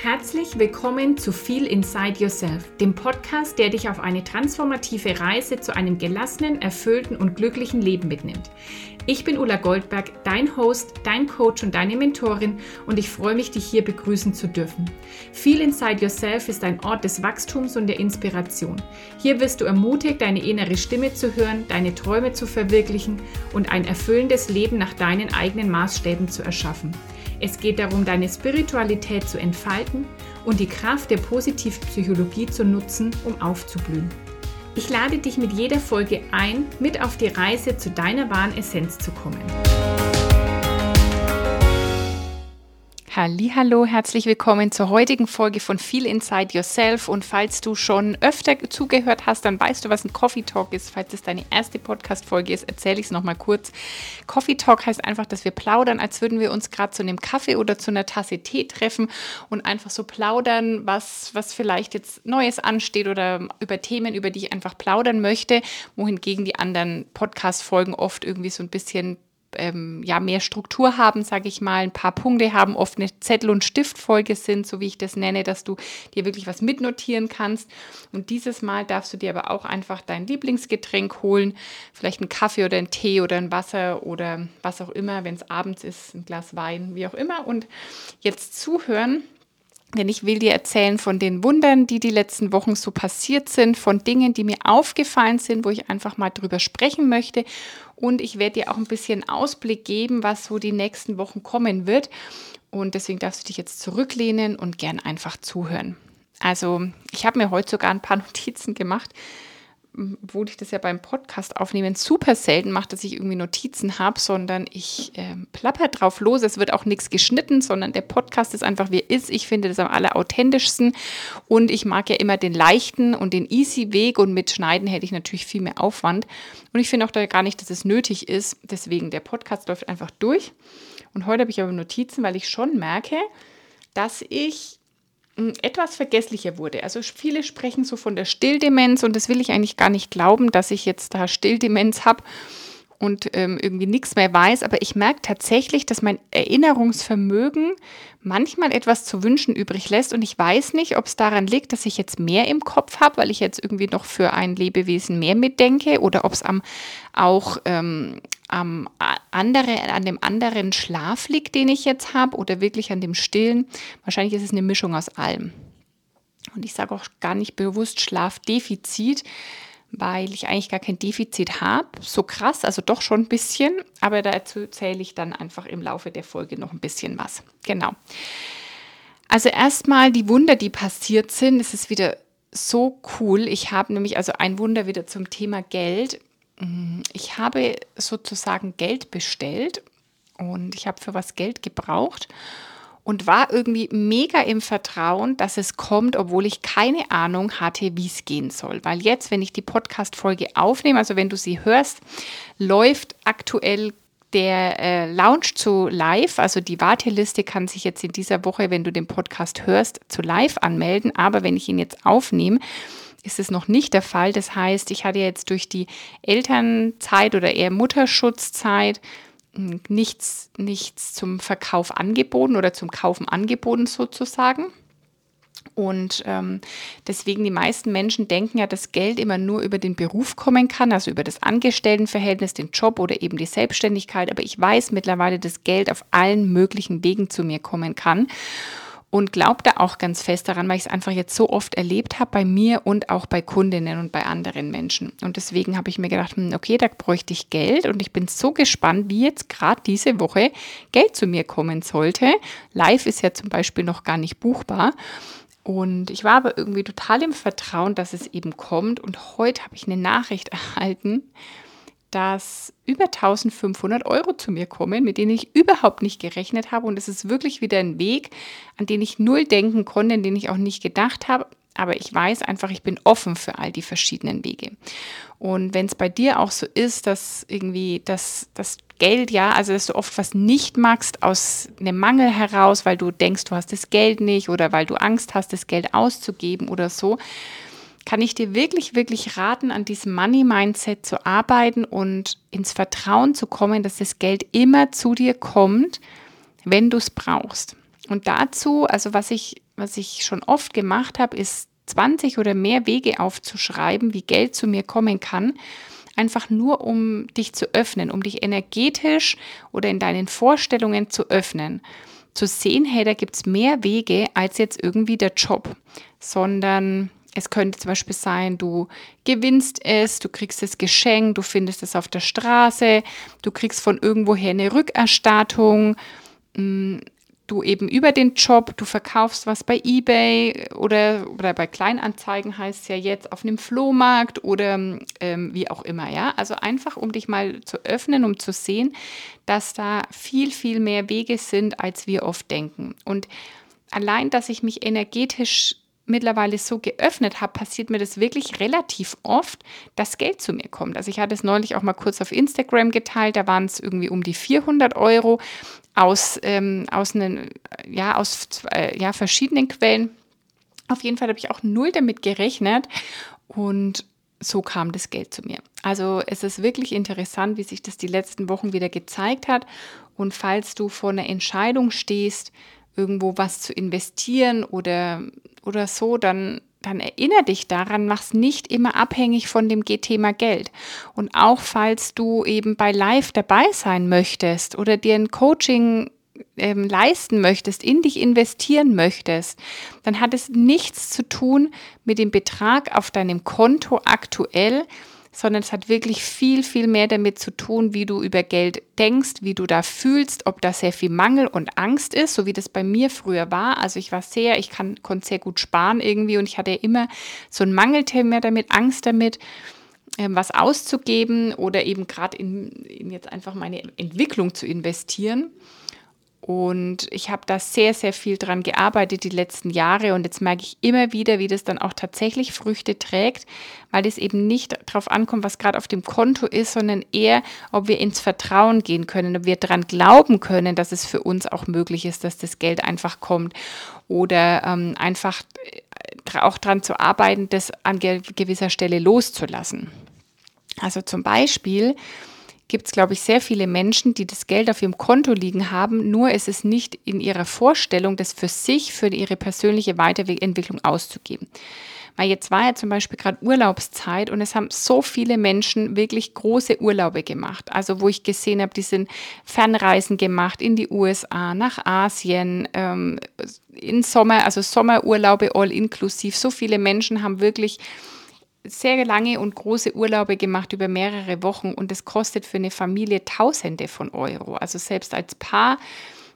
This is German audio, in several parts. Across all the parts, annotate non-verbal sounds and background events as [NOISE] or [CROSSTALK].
Herzlich willkommen zu Feel Inside Yourself, dem Podcast, der dich auf eine transformative Reise zu einem gelassenen, erfüllten und glücklichen Leben mitnimmt. Ich bin Ulla Goldberg, dein Host, dein Coach und deine Mentorin und ich freue mich, dich hier begrüßen zu dürfen. Feel Inside Yourself ist ein Ort des Wachstums und der Inspiration. Hier wirst du ermutigt, deine innere Stimme zu hören, deine Träume zu verwirklichen und ein erfüllendes Leben nach deinen eigenen Maßstäben zu erschaffen. Es geht darum, deine Spiritualität zu entfalten und die Kraft der Positivpsychologie zu nutzen, um aufzublühen. Ich lade dich mit jeder Folge ein, mit auf die Reise zu deiner wahren Essenz zu kommen. Hallo, herzlich willkommen zur heutigen Folge von Feel Inside Yourself. Und falls du schon öfter zugehört hast, dann weißt du, was ein Coffee Talk ist. Falls es deine erste Podcast-Folge ist, erzähle ich es nochmal kurz. Coffee Talk heißt einfach, dass wir plaudern, als würden wir uns gerade zu einem Kaffee oder zu einer Tasse Tee treffen und einfach so plaudern, was, was vielleicht jetzt Neues ansteht oder über Themen, über die ich einfach plaudern möchte, wohingegen die anderen Podcast-Folgen oft irgendwie so ein bisschen ähm, ja, mehr Struktur haben, sage ich mal, ein paar Punkte haben, oft eine Zettel- und Stiftfolge sind, so wie ich das nenne, dass du dir wirklich was mitnotieren kannst. Und dieses Mal darfst du dir aber auch einfach dein Lieblingsgetränk holen, vielleicht einen Kaffee oder einen Tee oder ein Wasser oder was auch immer, wenn es abends ist, ein Glas Wein, wie auch immer. Und jetzt zuhören denn ich will dir erzählen von den Wundern, die die letzten Wochen so passiert sind, von Dingen, die mir aufgefallen sind, wo ich einfach mal drüber sprechen möchte. Und ich werde dir auch ein bisschen Ausblick geben, was so die nächsten Wochen kommen wird. Und deswegen darfst du dich jetzt zurücklehnen und gern einfach zuhören. Also ich habe mir heute sogar ein paar [LAUGHS] Notizen gemacht, obwohl ich das ja beim Podcast aufnehmen super selten mache, dass ich irgendwie Notizen habe, sondern ich äh, plapper drauf los. Es wird auch nichts geschnitten, sondern der Podcast ist einfach wie er ist. Ich finde das am allerauthentischsten und ich mag ja immer den leichten und den easy Weg und mit Schneiden hätte ich natürlich viel mehr Aufwand. Und ich finde auch da gar nicht, dass es nötig ist. Deswegen der Podcast läuft einfach durch. Und heute habe ich aber Notizen, weil ich schon merke, dass ich etwas vergesslicher wurde. Also viele sprechen so von der Stilldemenz und das will ich eigentlich gar nicht glauben, dass ich jetzt da Stilldemenz habe und ähm, irgendwie nichts mehr weiß. Aber ich merke tatsächlich, dass mein Erinnerungsvermögen manchmal etwas zu wünschen übrig lässt. Und ich weiß nicht, ob es daran liegt, dass ich jetzt mehr im Kopf habe, weil ich jetzt irgendwie noch für ein Lebewesen mehr mitdenke oder ob es am auch ähm, am andere, an dem anderen Schlaf liegt, den ich jetzt habe, oder wirklich an dem Stillen. Wahrscheinlich ist es eine Mischung aus allem. Und ich sage auch gar nicht bewusst Schlafdefizit, weil ich eigentlich gar kein Defizit habe. So krass, also doch schon ein bisschen, aber dazu zähle ich dann einfach im Laufe der Folge noch ein bisschen was. Genau. Also erstmal die Wunder, die passiert sind, es ist wieder so cool. Ich habe nämlich also ein Wunder wieder zum Thema Geld. Ich habe sozusagen Geld bestellt und ich habe für was Geld gebraucht und war irgendwie mega im Vertrauen, dass es kommt, obwohl ich keine Ahnung hatte, wie es gehen soll. Weil jetzt, wenn ich die Podcast-Folge aufnehme, also wenn du sie hörst, läuft aktuell der äh, Launch zu Live, also die Warteliste kann sich jetzt in dieser Woche, wenn du den Podcast hörst, zu Live anmelden. Aber wenn ich ihn jetzt aufnehme, ist es noch nicht der Fall. Das heißt, ich hatte jetzt durch die Elternzeit oder eher Mutterschutzzeit hm, nichts, nichts zum Verkauf angeboten oder zum Kaufen angeboten sozusagen. Und ähm, deswegen die meisten Menschen denken ja, dass Geld immer nur über den Beruf kommen kann, also über das Angestelltenverhältnis, den Job oder eben die Selbstständigkeit. Aber ich weiß mittlerweile, dass Geld auf allen möglichen Wegen zu mir kommen kann und glaube da auch ganz fest daran, weil ich es einfach jetzt so oft erlebt habe bei mir und auch bei Kundinnen und bei anderen Menschen. Und deswegen habe ich mir gedacht, hm, okay, da bräuchte ich Geld und ich bin so gespannt, wie jetzt gerade diese Woche Geld zu mir kommen sollte. Live ist ja zum Beispiel noch gar nicht buchbar. Und ich war aber irgendwie total im Vertrauen, dass es eben kommt. Und heute habe ich eine Nachricht [LAUGHS] erhalten, dass über 1500 Euro zu mir kommen, mit denen ich überhaupt nicht gerechnet habe. Und es ist wirklich wieder ein Weg, an den ich null denken konnte, an den ich auch nicht gedacht habe. Aber ich weiß einfach, ich bin offen für all die verschiedenen Wege. Und wenn es bei dir auch so ist, dass irgendwie das, das Geld, ja, also dass du oft was nicht magst aus einem Mangel heraus, weil du denkst, du hast das Geld nicht oder weil du Angst hast, das Geld auszugeben oder so, kann ich dir wirklich, wirklich raten, an diesem Money-Mindset zu arbeiten und ins Vertrauen zu kommen, dass das Geld immer zu dir kommt, wenn du es brauchst. Und dazu, also was ich was ich schon oft gemacht habe, ist 20 oder mehr Wege aufzuschreiben, wie Geld zu mir kommen kann. Einfach nur, um dich zu öffnen, um dich energetisch oder in deinen Vorstellungen zu öffnen. Zu sehen, hey, da gibt es mehr Wege als jetzt irgendwie der Job, sondern es könnte zum Beispiel sein, du gewinnst es, du kriegst es geschenkt, du findest es auf der Straße, du kriegst von irgendwoher eine Rückerstattung, mm, du eben über den Job, du verkaufst was bei eBay oder, oder bei Kleinanzeigen heißt es ja jetzt auf einem Flohmarkt oder ähm, wie auch immer, ja. Also einfach, um dich mal zu öffnen, um zu sehen, dass da viel, viel mehr Wege sind, als wir oft denken. Und allein, dass ich mich energetisch mittlerweile so geöffnet habe, passiert mir das wirklich relativ oft, dass Geld zu mir kommt. Also ich hatte es neulich auch mal kurz auf Instagram geteilt, da waren es irgendwie um die 400 Euro aus, ähm, aus, einen, ja, aus zwei, ja, verschiedenen Quellen. Auf jeden Fall habe ich auch null damit gerechnet und so kam das Geld zu mir. Also es ist wirklich interessant, wie sich das die letzten Wochen wieder gezeigt hat. Und falls du vor einer Entscheidung stehst, irgendwo was zu investieren oder, oder so, dann, dann erinnere dich daran, mach es nicht immer abhängig von dem Thema Geld. Und auch falls du eben bei Live dabei sein möchtest oder dir ein Coaching ähm, leisten möchtest, in dich investieren möchtest, dann hat es nichts zu tun mit dem Betrag auf deinem Konto aktuell, sondern es hat wirklich viel, viel mehr damit zu tun, wie du über Geld denkst, wie du da fühlst, ob da sehr viel Mangel und Angst ist, so wie das bei mir früher war. Also ich war sehr, ich kann, konnte sehr gut sparen irgendwie und ich hatte immer so ein Mangelthema damit, Angst damit ähm, was auszugeben oder eben gerade in, in jetzt einfach meine Entwicklung zu investieren. Und ich habe da sehr, sehr viel dran gearbeitet die letzten Jahre. Und jetzt merke ich immer wieder, wie das dann auch tatsächlich Früchte trägt, weil es eben nicht darauf ankommt, was gerade auf dem Konto ist, sondern eher, ob wir ins Vertrauen gehen können, ob wir daran glauben können, dass es für uns auch möglich ist, dass das Geld einfach kommt. Oder ähm, einfach äh, auch daran zu arbeiten, das an gewisser Stelle loszulassen. Also zum Beispiel, gibt es, glaube ich, sehr viele Menschen, die das Geld auf ihrem Konto liegen haben, nur ist es nicht in ihrer Vorstellung, das für sich, für ihre persönliche Weiterentwicklung auszugeben. Weil jetzt war ja zum Beispiel gerade Urlaubszeit und es haben so viele Menschen wirklich große Urlaube gemacht. Also wo ich gesehen habe, die sind Fernreisen gemacht in die USA, nach Asien, ähm, in Sommer, also Sommerurlaube all inklusiv. So viele Menschen haben wirklich sehr lange und große Urlaube gemacht über mehrere Wochen und es kostet für eine Familie Tausende von Euro. Also selbst als Paar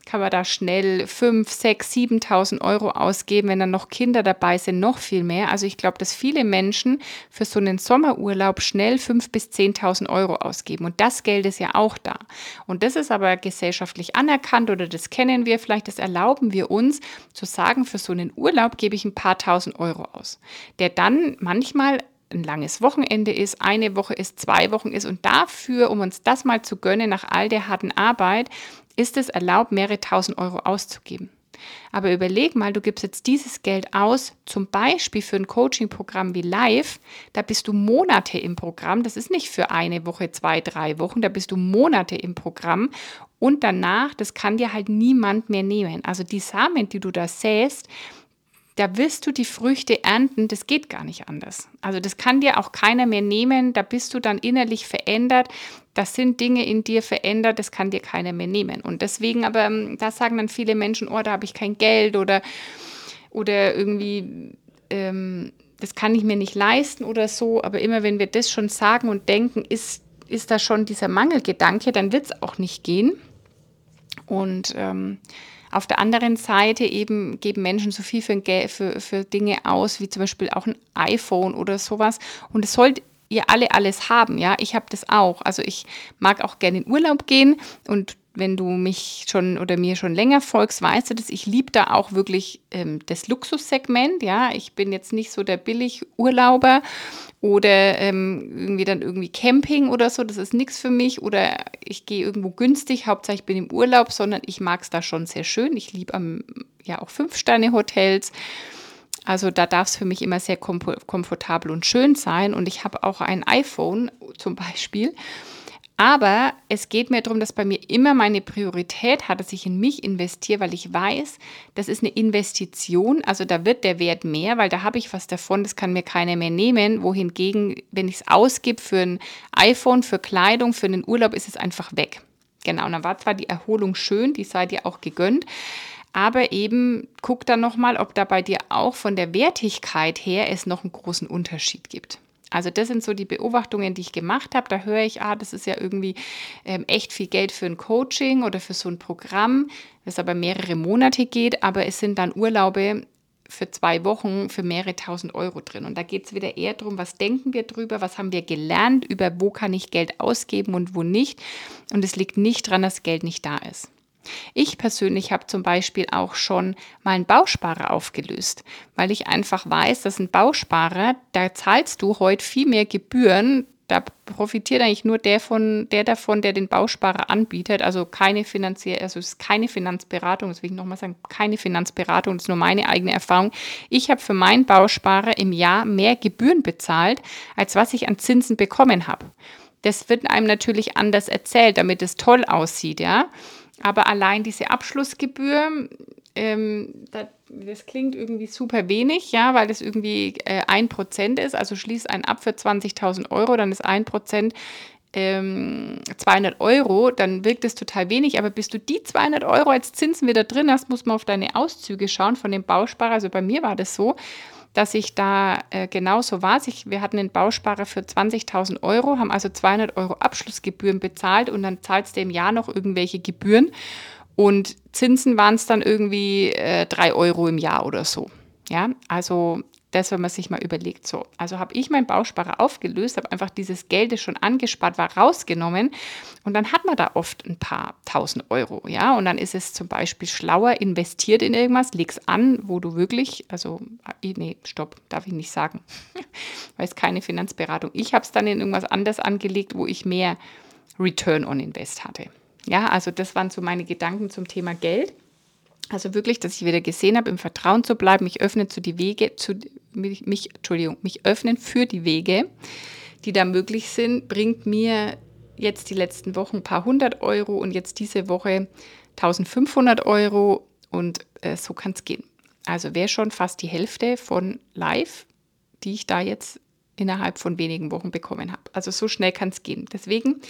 kann man da schnell 5, 6, 7.000 Euro ausgeben. Wenn dann noch Kinder dabei sind, noch viel mehr. Also ich glaube, dass viele Menschen für so einen Sommerurlaub schnell 5.000 bis 10.000 Euro ausgeben. Und das Geld ist ja auch da. Und das ist aber gesellschaftlich anerkannt oder das kennen wir vielleicht, das erlauben wir uns zu sagen, für so einen Urlaub gebe ich ein paar tausend Euro aus. Der dann manchmal ein langes Wochenende ist, eine Woche ist, zwei Wochen ist. Und dafür, um uns das mal zu gönnen, nach all der harten Arbeit, ist es erlaubt, mehrere tausend Euro auszugeben. Aber überleg mal, du gibst jetzt dieses Geld aus, zum Beispiel für ein Coaching-Programm wie Live. Da bist du Monate im Programm. Das ist nicht für eine Woche, zwei, drei Wochen. Da bist du Monate im Programm. Und danach, das kann dir halt niemand mehr nehmen. Also die Samen, die du da säst, da wirst du die Früchte ernten, das geht gar nicht anders. Also das kann dir auch keiner mehr nehmen, da bist du dann innerlich verändert, das sind Dinge in dir verändert, das kann dir keiner mehr nehmen. Und deswegen aber, ähm, da sagen dann viele Menschen, oh, da habe ich kein Geld oder, oder irgendwie, ähm, das kann ich mir nicht leisten oder so. Aber immer wenn wir das schon sagen und denken, ist, ist da schon dieser Mangelgedanke, dann wird es auch nicht gehen. Und ähm, auf der anderen Seite eben geben Menschen so viel für, für, für Dinge aus, wie zum Beispiel auch ein iPhone oder sowas. Und es sollte ihr alle alles haben, ja. Ich habe das auch. Also ich mag auch gerne in Urlaub gehen und wenn du mich schon oder mir schon länger folgst, weißt du dass Ich liebe da auch wirklich ähm, das Luxussegment. Ja, ich bin jetzt nicht so der Billigurlauber oder ähm, irgendwie dann irgendwie Camping oder so. Das ist nichts für mich. Oder ich gehe irgendwo günstig, Hauptsache ich bin im Urlaub, sondern ich mag es da schon sehr schön. Ich liebe ja auch Fünf-Sterne-Hotels. Also da darf es für mich immer sehr komfortabel und schön sein. Und ich habe auch ein iPhone zum Beispiel. Aber es geht mir darum, dass bei mir immer meine Priorität hat, dass ich in mich investiere, weil ich weiß, das ist eine Investition. Also da wird der Wert mehr, weil da habe ich was davon, das kann mir keiner mehr nehmen. Wohingegen, wenn ich es ausgebe für ein iPhone, für Kleidung, für einen Urlaub, ist es einfach weg. Genau, und dann war zwar die Erholung schön, die sei dir auch gegönnt, aber eben guck dann nochmal, ob da bei dir auch von der Wertigkeit her es noch einen großen Unterschied gibt. Also das sind so die Beobachtungen, die ich gemacht habe. Da höre ich, ah, das ist ja irgendwie ähm, echt viel Geld für ein Coaching oder für so ein Programm, das aber mehrere Monate geht, aber es sind dann Urlaube für zwei Wochen für mehrere tausend Euro drin. Und da geht es wieder eher darum, was denken wir drüber, was haben wir gelernt, über wo kann ich Geld ausgeben und wo nicht. Und es liegt nicht daran, dass Geld nicht da ist. Ich persönlich habe zum Beispiel auch schon mal einen Bausparer aufgelöst, weil ich einfach weiß, dass ein Bausparer, da zahlst du heute viel mehr Gebühren. Da profitiert eigentlich nur der von der davon, der den Bausparer anbietet. Also keine finanzielle, also es ist keine Finanzberatung, das will ich nochmal sagen, keine Finanzberatung, das ist nur meine eigene Erfahrung. Ich habe für meinen Bausparer im Jahr mehr Gebühren bezahlt, als was ich an Zinsen bekommen habe. Das wird einem natürlich anders erzählt, damit es toll aussieht, ja. Aber allein diese Abschlussgebühr, ähm, das, das, klingt irgendwie super wenig, ja, weil das irgendwie äh, ein äh, Prozent ist. Also schließt einen ab für 20.000 Euro, dann ist ein Prozent ähm, 200 Euro, dann wirkt es total wenig. Aber bis du die 200 Euro als Zinsen wieder drin hast, muss man auf deine Auszüge schauen von dem Bausparer. Also bei mir war das so, dass ich da äh, genauso war. Ich, wir hatten einen Bausparer für 20.000 Euro, haben also 200 Euro Abschlussgebühren bezahlt und dann zahlst du im Jahr noch irgendwelche Gebühren. Und Zinsen waren es dann irgendwie äh, 3 Euro im Jahr oder so. Ja, also das, wenn man sich mal überlegt. So, also habe ich meinen Bausparer aufgelöst, habe einfach dieses Geld, das schon angespart war, rausgenommen und dann hat man da oft ein paar tausend Euro, ja, und dann ist es zum Beispiel schlauer, investiert in irgendwas, leg's an, wo du wirklich, also, äh, nee, stopp, darf ich nicht sagen, [LAUGHS] weil es keine Finanzberatung. Ich habe es dann in irgendwas anders angelegt, wo ich mehr Return on Invest hatte. Ja, also das waren so meine Gedanken zum Thema Geld. Also wirklich, dass ich wieder gesehen habe, im Vertrauen zu bleiben, mich öffnen zu die Wege, zu mich, mich, Entschuldigung, mich öffnen für die Wege, die da möglich sind, bringt mir jetzt die letzten Wochen ein paar hundert Euro und jetzt diese Woche 1500 Euro und äh, so kann es gehen. Also wäre schon fast die Hälfte von Live, die ich da jetzt innerhalb von wenigen Wochen bekommen habe. Also so schnell kann es gehen. Deswegen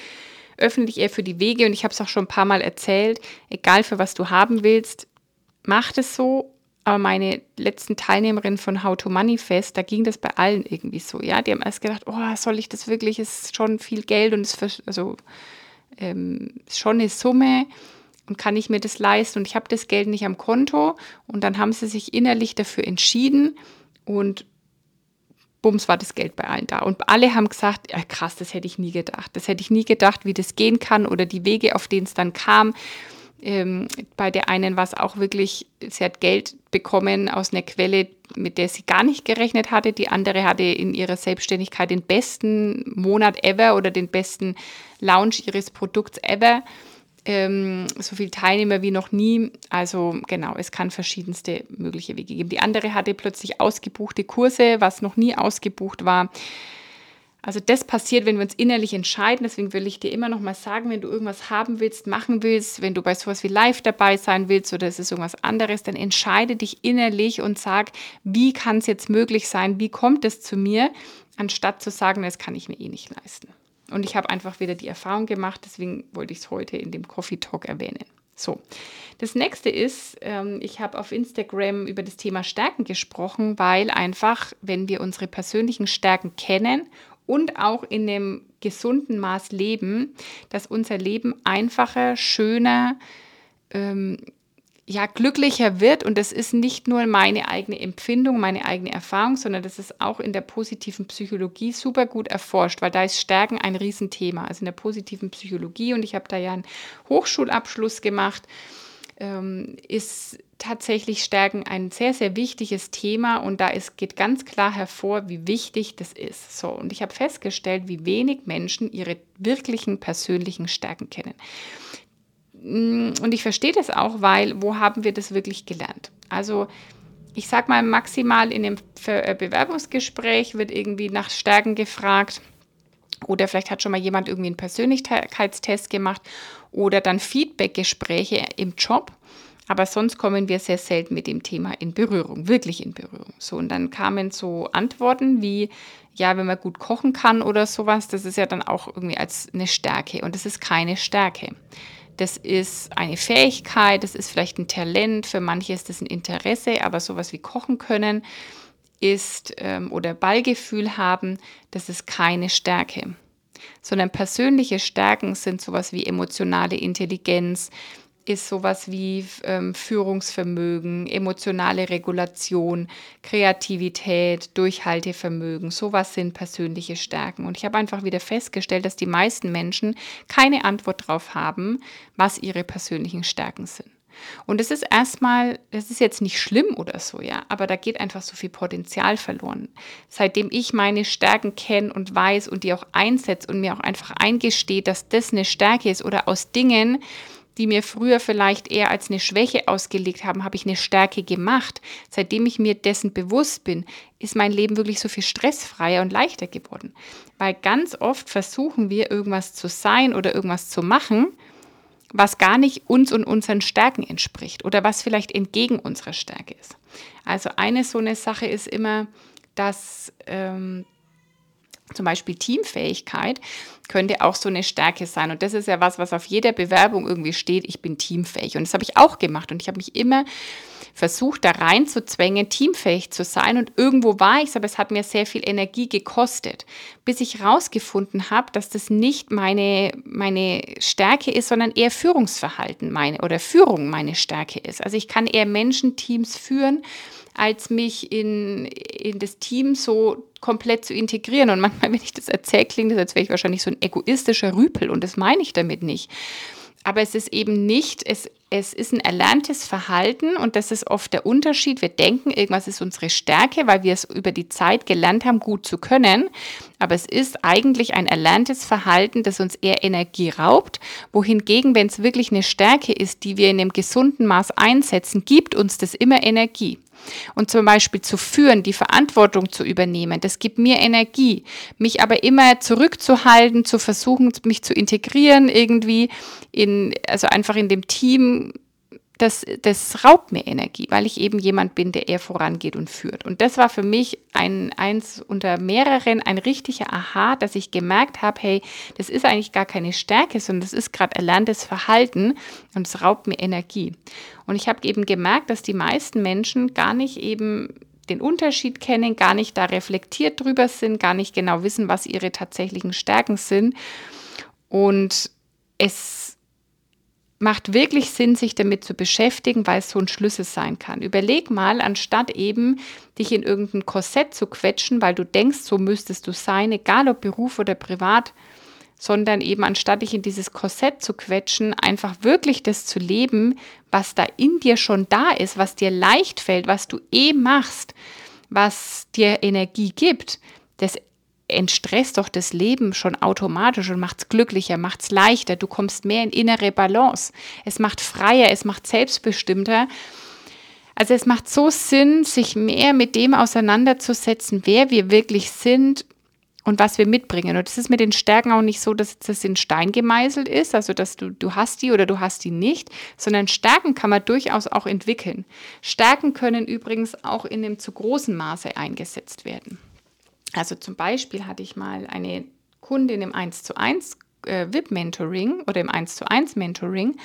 öffne dich eher für die Wege und ich habe es auch schon ein paar Mal erzählt, egal für was du haben willst, macht es so, aber meine letzten Teilnehmerinnen von How to Manifest, da ging das bei allen irgendwie so, ja. Die haben erst gedacht, oh, soll ich das wirklich? Ist schon viel Geld und es also ähm, ist schon eine Summe und kann ich mir das leisten und ich habe das Geld nicht am Konto und dann haben sie sich innerlich dafür entschieden und bums war das Geld bei allen da. Und alle haben gesagt, ja, krass, das hätte ich nie gedacht. Das hätte ich nie gedacht, wie das gehen kann oder die Wege, auf denen es dann kam. Ähm, bei der einen war es auch wirklich, sie hat Geld bekommen aus einer Quelle, mit der sie gar nicht gerechnet hatte. Die andere hatte in ihrer Selbstständigkeit den besten Monat ever oder den besten Launch ihres Produkts ever. Ähm, so viele Teilnehmer wie noch nie. Also genau, es kann verschiedenste mögliche Wege geben. Die andere hatte plötzlich ausgebuchte Kurse, was noch nie ausgebucht war. Also das passiert, wenn wir uns innerlich entscheiden. Deswegen will ich dir immer noch mal sagen, wenn du irgendwas haben willst, machen willst, wenn du bei sowas wie Live dabei sein willst oder es ist irgendwas anderes, dann entscheide dich innerlich und sag, wie kann es jetzt möglich sein? Wie kommt es zu mir? Anstatt zu sagen, das kann ich mir eh nicht leisten. Und ich habe einfach wieder die Erfahrung gemacht, deswegen wollte ich es heute in dem Coffee Talk erwähnen. So, das nächste ist, ähm, ich habe auf Instagram über das Thema Stärken gesprochen, weil einfach, wenn wir unsere persönlichen Stärken kennen und auch in dem gesunden Maß leben, dass unser Leben einfacher, schöner, ähm, ja, glücklicher wird. Und das ist nicht nur meine eigene Empfindung, meine eigene Erfahrung, sondern das ist auch in der positiven Psychologie super gut erforscht, weil da ist Stärken ein Riesenthema. Also in der positiven Psychologie, und ich habe da ja einen Hochschulabschluss gemacht, ähm, ist tatsächlich Stärken ein sehr, sehr wichtiges Thema und da ist, geht ganz klar hervor, wie wichtig das ist. So, und ich habe festgestellt, wie wenig Menschen ihre wirklichen persönlichen Stärken kennen. Mm, und ich verstehe das auch, weil wo haben wir das wirklich gelernt? Also ich sage mal, maximal in dem äh, Bewerbungsgespräch wird irgendwie nach Stärken gefragt Oder vielleicht hat schon mal jemand irgendwie einen Persönlichkeitstest gemacht oder dann Feedbackgespräche im Job. Aber sonst kommen wir sehr selten mit dem Thema in Berührung, wirklich in Berührung. So, und dann kamen so Antworten wie, ja, wenn man gut kochen kann oder sowas, das ist ja dann auch irgendwie als eine Stärke. Und das ist keine Stärke. Das ist eine Fähigkeit, das ist vielleicht ein Talent, für manche ist das ein Interesse, aber sowas wie kochen können ist ähm, oder Ballgefühl haben, das ist keine Stärke. Sondern persönliche Stärken sind sowas wie emotionale Intelligenz, ist sowas wie ähm, Führungsvermögen, emotionale Regulation, Kreativität, Durchhaltevermögen. Sowas sind persönliche Stärken. Und ich habe einfach wieder festgestellt, dass die meisten Menschen keine Antwort darauf haben, was ihre persönlichen Stärken sind. Und es ist erstmal, das ist jetzt nicht schlimm oder so, ja, aber da geht einfach so viel Potenzial verloren. Seitdem ich meine Stärken kenne und weiß und die auch einsetze und mir auch einfach eingestehe, dass das eine Stärke ist oder aus Dingen, die mir früher vielleicht eher als eine Schwäche ausgelegt haben, habe ich eine Stärke gemacht. Seitdem ich mir dessen bewusst bin, ist mein Leben wirklich so viel stressfreier und leichter geworden. Weil ganz oft versuchen wir, irgendwas zu sein oder irgendwas zu machen, was gar nicht uns und unseren Stärken entspricht oder was vielleicht entgegen unserer Stärke ist. Also eine so eine Sache ist immer, dass ähm, zum Beispiel Teamfähigkeit könnte auch so eine Stärke sein. Und das ist ja was, was auf jeder Bewerbung irgendwie steht, ich bin teamfähig. Und das habe ich auch gemacht. Und ich habe mich immer versucht, da reinzuzwängen, teamfähig zu sein. Und irgendwo war ich es, aber es hat mir sehr viel Energie gekostet, bis ich herausgefunden habe, dass das nicht meine, meine Stärke ist, sondern eher Führungsverhalten meine oder Führung meine Stärke ist. Also ich kann eher Menschen, Teams führen als mich in, in das Team so komplett zu integrieren. Und manchmal, wenn ich das erzähle, klingt das, als wäre ich wahrscheinlich so ein egoistischer Rüpel und das meine ich damit nicht. Aber es ist eben nicht, es, es ist ein erlerntes Verhalten und das ist oft der Unterschied. Wir denken, irgendwas ist unsere Stärke, weil wir es über die Zeit gelernt haben, gut zu können. Aber es ist eigentlich ein erlerntes Verhalten, das uns eher Energie raubt. Wohingegen, wenn es wirklich eine Stärke ist, die wir in einem gesunden Maß einsetzen, gibt uns das immer Energie. Und zum Beispiel zu führen, die Verantwortung zu übernehmen, das gibt mir Energie. Mich aber immer zurückzuhalten, zu versuchen, mich zu integrieren irgendwie in, also einfach in dem Team das, das raubt mir Energie, weil ich eben jemand bin, der eher vorangeht und führt. Und das war für mich ein, eins unter mehreren ein richtiger Aha, dass ich gemerkt habe, hey, das ist eigentlich gar keine Stärke, sondern das ist gerade erlerntes Verhalten und es raubt mir Energie. Und ich habe eben gemerkt, dass die meisten Menschen gar nicht eben den Unterschied kennen, gar nicht da reflektiert drüber sind, gar nicht genau wissen, was ihre tatsächlichen Stärken sind. Und es macht wirklich Sinn, sich damit zu beschäftigen, weil es so ein Schlüssel sein kann. Überleg mal, anstatt eben dich in irgendein Korsett zu quetschen, weil du denkst, so müsstest du sein, egal ob Beruf oder privat, sondern eben anstatt dich in dieses Korsett zu quetschen, einfach wirklich das zu leben, was da in dir schon da ist, was dir leicht fällt, was du eh machst, was dir Energie gibt. Das entstresst doch das Leben schon automatisch und macht es glücklicher, macht es leichter. Du kommst mehr in innere Balance. Es macht freier, es macht selbstbestimmter. Also es macht so Sinn, sich mehr mit dem auseinanderzusetzen, wer wir wirklich sind und was wir mitbringen. Und es ist mit den Stärken auch nicht so, dass das in Stein gemeißelt ist, also dass du, du hast die oder du hast die nicht, sondern Stärken kann man durchaus auch entwickeln. Stärken können übrigens auch in einem zu großen Maße eingesetzt werden. Also zum Beispiel hatte ich mal eine Kundin im 1 zu 1 äh, VIP-Mentoring oder im 1 zu 1 Mentoring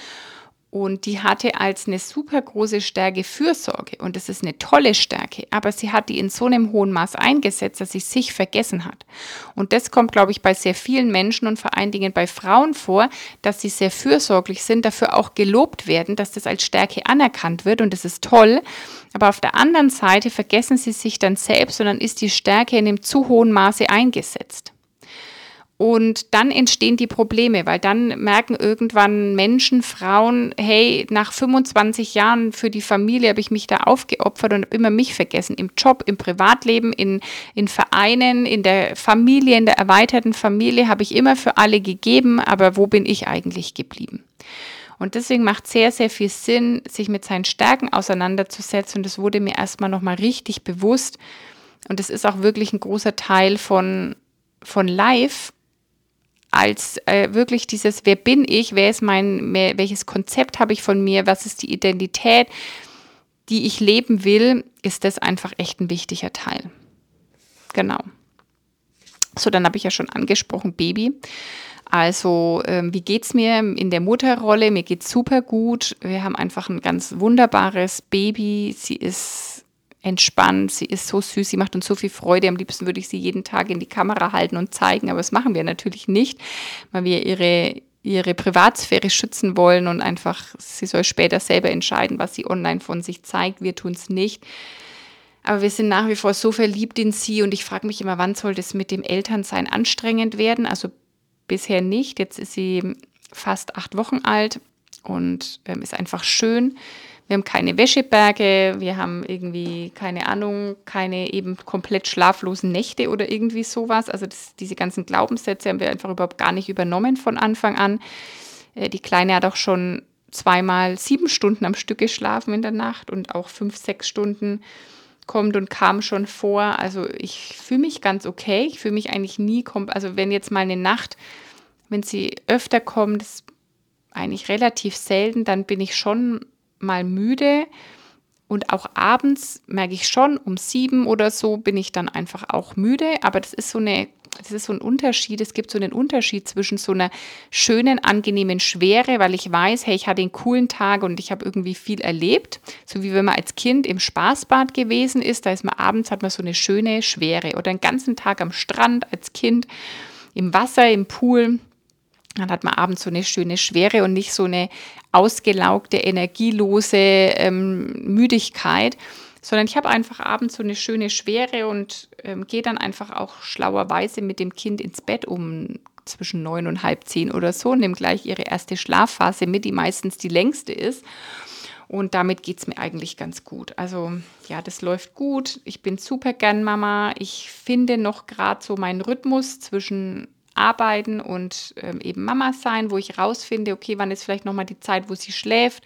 und die hatte als eine super große Stärke Fürsorge und das ist eine tolle Stärke, aber sie hat die in so einem hohen Maß eingesetzt, dass sie sich vergessen hat. Und das kommt, glaube ich, bei sehr vielen Menschen und vor allen Dingen bei Frauen vor, dass sie sehr fürsorglich sind, dafür auch gelobt werden, dass das als Stärke anerkannt wird und das ist toll. Aber auf der anderen Seite vergessen sie sich dann selbst und dann ist die Stärke in einem zu hohen Maße eingesetzt. Und dann entstehen die Probleme, weil dann merken irgendwann Menschen, Frauen, hey, nach 25 Jahren für die Familie habe ich mich da aufgeopfert und habe immer mich vergessen. Im Job, im Privatleben, in, in Vereinen, in der Familie, in der erweiterten Familie habe ich immer für alle gegeben, aber wo bin ich eigentlich geblieben? Und deswegen macht sehr, sehr viel Sinn, sich mit seinen Stärken auseinanderzusetzen. Und das wurde mir erstmal nochmal richtig bewusst. Und es ist auch wirklich ein großer Teil von, von Life, als äh, wirklich dieses, wer bin ich, wer ist mein, welches Konzept habe ich von mir, was ist die Identität, die ich leben will, ist das einfach echt ein wichtiger Teil. Genau. So, dann habe ich ja schon angesprochen, Baby. Also, ähm, wie es mir in der Mutterrolle? Mir geht es super gut. Wir haben einfach ein ganz wunderbares Baby. Sie ist entspannt, sie ist so süß, sie macht uns so viel Freude. Am liebsten würde ich sie jeden Tag in die Kamera halten und zeigen, aber das machen wir natürlich nicht, weil wir ihre, ihre Privatsphäre schützen wollen und einfach, sie soll später selber entscheiden, was sie online von sich zeigt. Wir tun es nicht. Aber wir sind nach wie vor so verliebt in sie und ich frage mich immer, wann soll das mit dem Elternsein anstrengend werden? Also bisher nicht. Jetzt ist sie fast acht Wochen alt und ähm, ist einfach schön. Wir haben keine Wäscheberge, wir haben irgendwie, keine Ahnung, keine eben komplett schlaflosen Nächte oder irgendwie sowas. Also das, diese ganzen Glaubenssätze haben wir einfach überhaupt gar nicht übernommen von Anfang an. Äh, die Kleine hat auch schon zweimal sieben Stunden am Stück geschlafen in der Nacht und auch fünf, sechs Stunden kommt und kam schon vor. Also ich fühle mich ganz okay. Ich fühle mich eigentlich nie, also wenn jetzt mal eine Nacht, wenn sie öfter kommt, ist eigentlich relativ selten, dann bin ich schon mal müde und auch abends merke ich schon, um sieben oder so bin ich dann einfach auch müde. Aber das ist so eine, das ist so ein Unterschied. Es gibt so einen Unterschied zwischen so einer schönen, angenehmen Schwere, weil ich weiß, hey, ich hatte einen coolen Tag und ich habe irgendwie viel erlebt. So wie wenn man als Kind im Spaßbad gewesen ist, da ist man abends, hat man so eine schöne Schwere. Oder einen ganzen Tag am Strand als Kind, im Wasser, im Pool. Dann hat man abends so eine schöne Schwere und nicht so eine ausgelaugte, energielose ähm, Müdigkeit, sondern ich habe einfach abends so eine schöne Schwere und ähm, gehe dann einfach auch schlauerweise mit dem Kind ins Bett um zwischen neun und halb zehn oder so, nehme gleich ihre erste Schlafphase mit, die meistens die längste ist. Und damit geht es mir eigentlich ganz gut. Also ja, das läuft gut. Ich bin super gern Mama. Ich finde noch gerade so meinen Rhythmus zwischen arbeiten und ähm, eben Mama sein, wo ich rausfinde, okay, wann ist vielleicht nochmal die Zeit, wo sie schläft.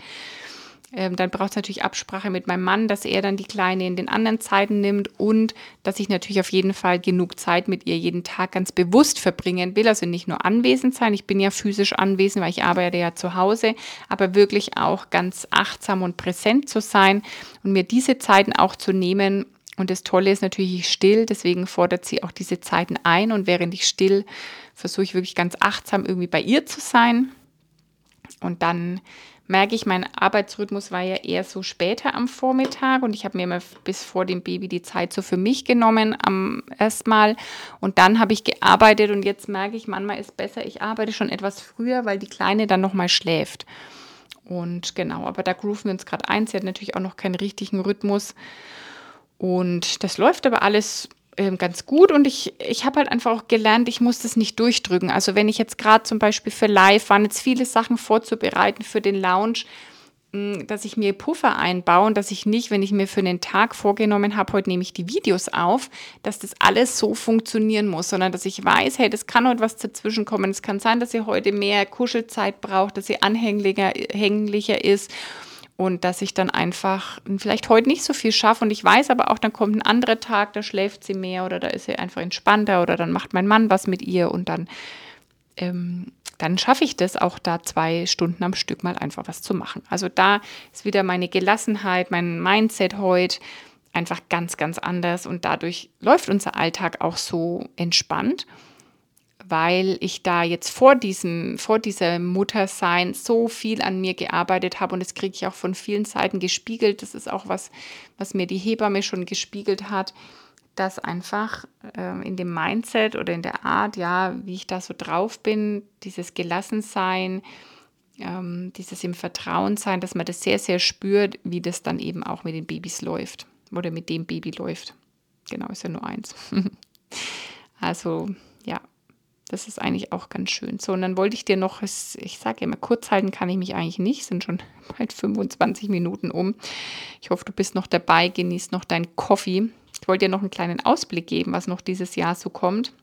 Ähm, dann braucht es natürlich Absprache mit meinem Mann, dass er dann die Kleine in den anderen Zeiten nimmt und dass ich natürlich auf jeden Fall genug Zeit mit ihr jeden Tag ganz bewusst verbringen will. Also nicht nur anwesend sein, ich bin ja physisch anwesend, weil ich arbeite ja zu Hause, aber wirklich auch ganz achtsam und präsent zu sein und mir diese Zeiten auch zu nehmen, und das Tolle ist natürlich, ich still, deswegen fordert sie auch diese Zeiten ein. Und während ich still, versuche ich wirklich ganz achtsam irgendwie bei ihr zu sein. Und dann merke ich, mein Arbeitsrhythmus war ja eher so später am Vormittag und ich habe mir immer bis vor dem Baby die Zeit so für mich genommen am erstmal und dann habe ich gearbeitet und jetzt merke ich, manchmal ist besser, ich arbeite schon etwas früher, weil die Kleine dann nochmal schläft. Und genau, aber da grooven wir uns gerade ein. Sie hat natürlich auch noch keinen richtigen Rhythmus. Und das läuft aber alles ähm, ganz gut und ich, ich habe halt einfach auch gelernt, ich muss das nicht durchdrücken. Also wenn ich jetzt gerade zum Beispiel für Live waren jetzt viele Sachen vorzubereiten für den Lounge, hm, dass ich mir Puffer einbaue und dass ich nicht, wenn ich mir für den Tag vorgenommen habe, heute nehme ich die Videos auf, dass das alles so funktionieren muss, sondern dass ich weiß, hey, das kann heute was dazwischen kommen. Es kann sein, dass ihr heute mehr Kuschelzeit braucht, dass sie anhänglicher ist und dass ich dann einfach vielleicht heute nicht so viel schaffe und ich weiß aber auch, dann kommt ein anderer Tag, da schläft sie mehr oder da ist sie einfach entspannter oder dann macht mein Mann was mit ihr und dann, ähm, dann schaffe ich das auch da zwei Stunden am Stück mal einfach was zu machen. Also da ist wieder meine Gelassenheit, mein Mindset heute einfach ganz, ganz anders und dadurch läuft unser Alltag auch so entspannt weil ich da jetzt vor diesem, vor dieser Muttersein so viel an mir gearbeitet habe und das kriege ich auch von vielen Seiten gespiegelt. Das ist auch was, was mir die Hebamme schon gespiegelt hat, dass einfach äh, in dem Mindset oder in der Art, ja, wie ich da so drauf bin, dieses Gelassensein, ähm, dieses im Vertrauen sein, dass man das sehr, sehr spürt, wie das dann eben auch mit den Babys läuft oder mit dem Baby läuft. Genau, ist ja nur eins. [LAUGHS] also das ist eigentlich auch ganz schön. So, und dann wollte ich dir noch, ich sage immer, kurz halten kann ich mich eigentlich nicht, sind schon [LAUGHS] bald 25 Minuten um. Ich hoffe, du bist noch dabei, genießt noch deinen Coffee. Ich wollte dir noch einen kleinen Ausblick geben, was noch dieses Jahr so kommt.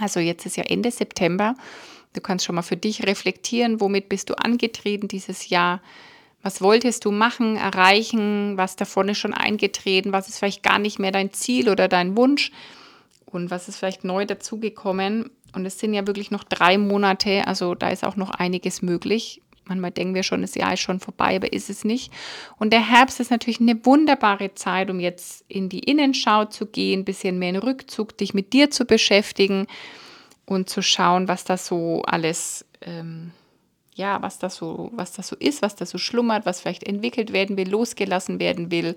Also jetzt ist ja Ende September. Du kannst schon mal für dich reflektieren, womit bist du angetreten dieses Jahr? Was wolltest du machen, erreichen? Was davon ist schon eingetreten? Was ist vielleicht gar nicht mehr dein Ziel oder dein Wunsch? und was ist vielleicht neu dazugekommen. Und es sind ja wirklich noch drei Monate, also da ist auch noch einiges möglich. Manchmal denken wir schon, das Jahr ist schon vorbei, aber ist es nicht. Und der Herbst ist natürlich eine wunderbare Zeit, um jetzt in die Innenschau zu gehen, ein bisschen mehr in Rückzug, dich mit dir zu beschäftigen und zu schauen, was da so alles, ähm, ja, was das so, was das so ist, was da so schlummert, was vielleicht entwickelt werden will, losgelassen werden will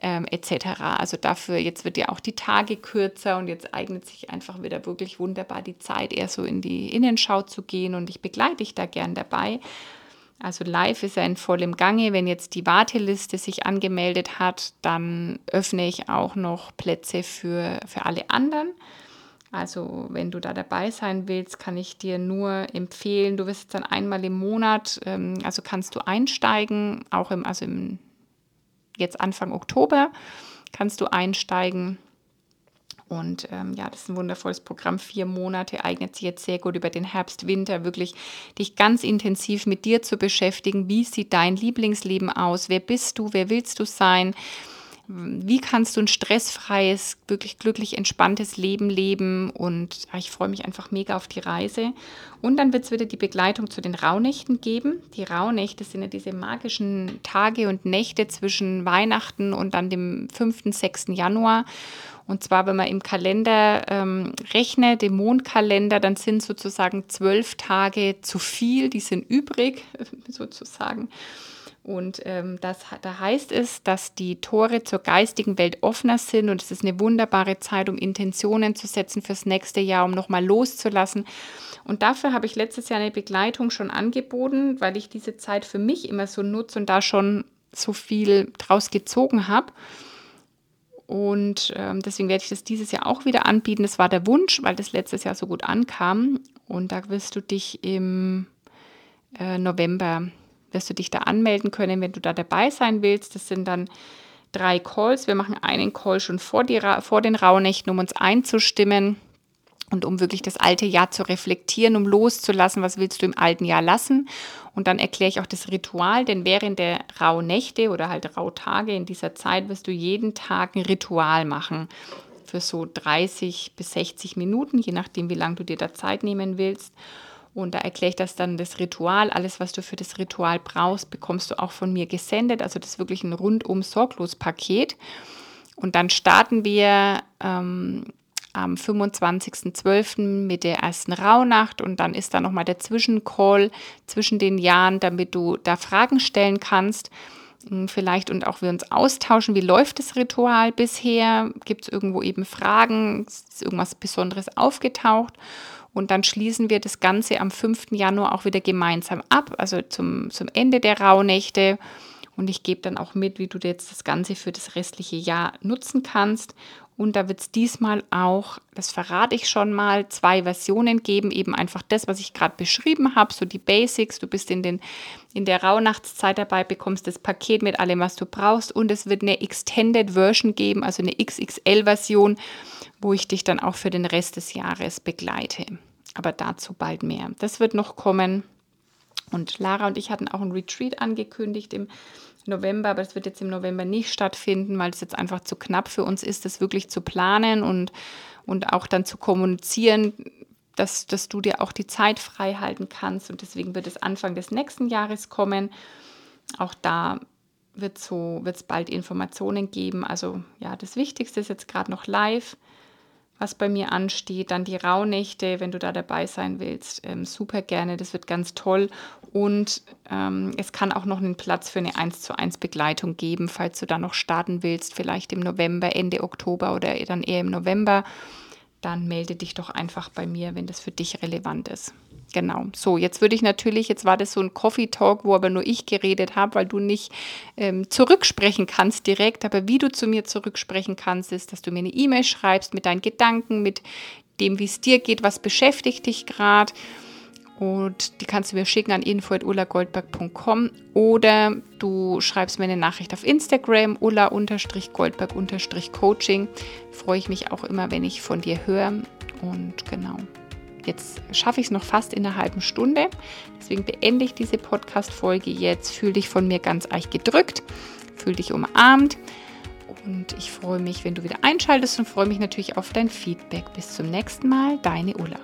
ähm, etc. Also dafür, jetzt wird ja auch die Tage kürzer und jetzt eignet sich einfach wieder wirklich wunderbar die Zeit, eher so in die Innenschau zu gehen und ich begleite dich da gern dabei. Also live ist er in vollem Gange. Wenn jetzt die Warteliste sich angemeldet hat, dann öffne ich auch noch Plätze für, für alle anderen. Also wenn du da dabei sein willst, kann ich dir nur empfehlen, du wirst dann einmal im Monat, ähm, also kannst du einsteigen, auch im, also im jetzt Anfang Oktober kannst du einsteigen. Und ähm, ja, das ist ein wundervolles Programm. Vier Monate eignet sich jetzt sehr gut über den Herbst, Winter, wirklich dich ganz intensiv mit dir zu beschäftigen. Wie sieht dein Lieblingsleben aus? Wer bist du? Wer willst du sein? Wie kannst du ein stressfreies, wirklich glücklich entspanntes Leben leben. Und ah, ich freue mich einfach mega auf die Reise. Und dann wird es wieder die Begleitung zu den Rauhnächten geben. Die Rauhnächte sind ja diese magischen Tage und Nächte zwischen Weihnachten und dann dem 5., 6. Januar. Und zwar, wenn man im Kalender ähm, rechnet, im Mondkalender, dann sind sozusagen zwölf Tage zu viel, die sind übrig, [LAUGHS] sozusagen. Und ähm, das, da heißt es, dass die Tore zur geistigen Welt offener sind und es ist eine wunderbare Zeit, um Intentionen zu setzen fürs nächste Jahr, um nochmal loszulassen. Und dafür habe ich letztes Jahr eine Begleitung schon angeboten, weil ich diese Zeit für mich immer so nutze und da schon so viel draus gezogen habe. Und ähm, deswegen werde ich das dieses Jahr auch wieder anbieten. Das war der Wunsch, weil das letztes Jahr so gut ankam. Und da wirst du dich im äh, November wirst du dich da anmelden können, wenn du da dabei sein willst. Das sind dann drei Calls. Wir machen einen Call schon vor, die, vor den Rauhnächten, um uns einzustimmen und um wirklich das alte Jahr zu reflektieren, um loszulassen, was willst du im alten Jahr lassen. Und dann erkläre ich auch das Ritual, denn während der Rauhnächte oder halt Rauhtage in dieser Zeit wirst du jeden Tag ein Ritual machen für so 30 bis 60 Minuten, je nachdem, wie lange du dir da Zeit nehmen willst. Und da erkläre ich das dann, das Ritual. Alles, was du für das Ritual brauchst, bekommst du auch von mir gesendet. Also das ist wirklich ein rundum sorglos Paket. Und dann starten wir ähm, am 25.12. mit der ersten Rauhnacht und dann ist da nochmal der Zwischencall zwischen den Jahren, damit du da Fragen stellen kannst. Hm, vielleicht und auch wir uns austauschen, wie läuft das Ritual bisher? Gibt es irgendwo eben Fragen? Ist irgendwas Besonderes aufgetaucht? Und dann schließen wir das Ganze am 5. Januar auch wieder gemeinsam ab, also zum, zum Ende der Rauhnächte. Und ich gebe dann auch mit, wie du jetzt das Ganze für das restliche Jahr nutzen kannst. Und da wird es diesmal auch, das verrate ich schon mal, zwei Versionen geben. Eben einfach das, was ich gerade beschrieben habe, so die Basics. Du bist in, den, in der Rauhnachtszeit dabei, bekommst das Paket mit allem, was du brauchst. Und es wird eine Extended Version geben, also eine XXL-Version, wo ich dich dann auch für den Rest des Jahres begleite. Aber dazu bald mehr. Das wird noch kommen. Und Lara und ich hatten auch ein Retreat angekündigt im November, aber es wird jetzt im November nicht stattfinden, weil es jetzt einfach zu knapp für uns ist, das wirklich zu planen und, und auch dann zu kommunizieren, dass, dass du dir auch die Zeit frei halten kannst. Und deswegen wird es Anfang des nächsten Jahres kommen. Auch da wird es so, bald Informationen geben. Also ja, das Wichtigste ist jetzt gerade noch live was bei mir ansteht. Dann die Rauhnächte, wenn du da dabei sein willst, ähm, super gerne. Das wird ganz toll. Und ähm, es kann auch noch einen Platz für eine 1 zu 1 Begleitung geben, falls du da noch starten willst, vielleicht im November, Ende Oktober oder dann eher im November. Dann melde dich doch einfach bei mir, wenn das für dich relevant ist. Genau. So, jetzt würde ich natürlich, jetzt war das so ein Coffee Talk, wo aber nur ich geredet habe, weil du nicht ähm, zurücksprechen kannst direkt. Aber wie du zu mir zurücksprechen kannst, ist, dass du mir eine E-Mail schreibst mit deinen Gedanken, mit dem, wie es dir geht, was beschäftigt dich gerade. Und die kannst du mir schicken an info.ullagoldberg.com oder du schreibst mir eine Nachricht auf Instagram, ulla-goldberg-coaching. Freue ich mich auch immer, wenn ich von dir höre. Und genau. Jetzt schaffe ich es noch fast in einer halben Stunde. Deswegen beende ich diese Podcast-Folge jetzt. Fühl dich von mir ganz eich gedrückt. Fühl dich umarmt. Und ich freue mich, wenn du wieder einschaltest und freue mich natürlich auf dein Feedback. Bis zum nächsten Mal, deine Ulla.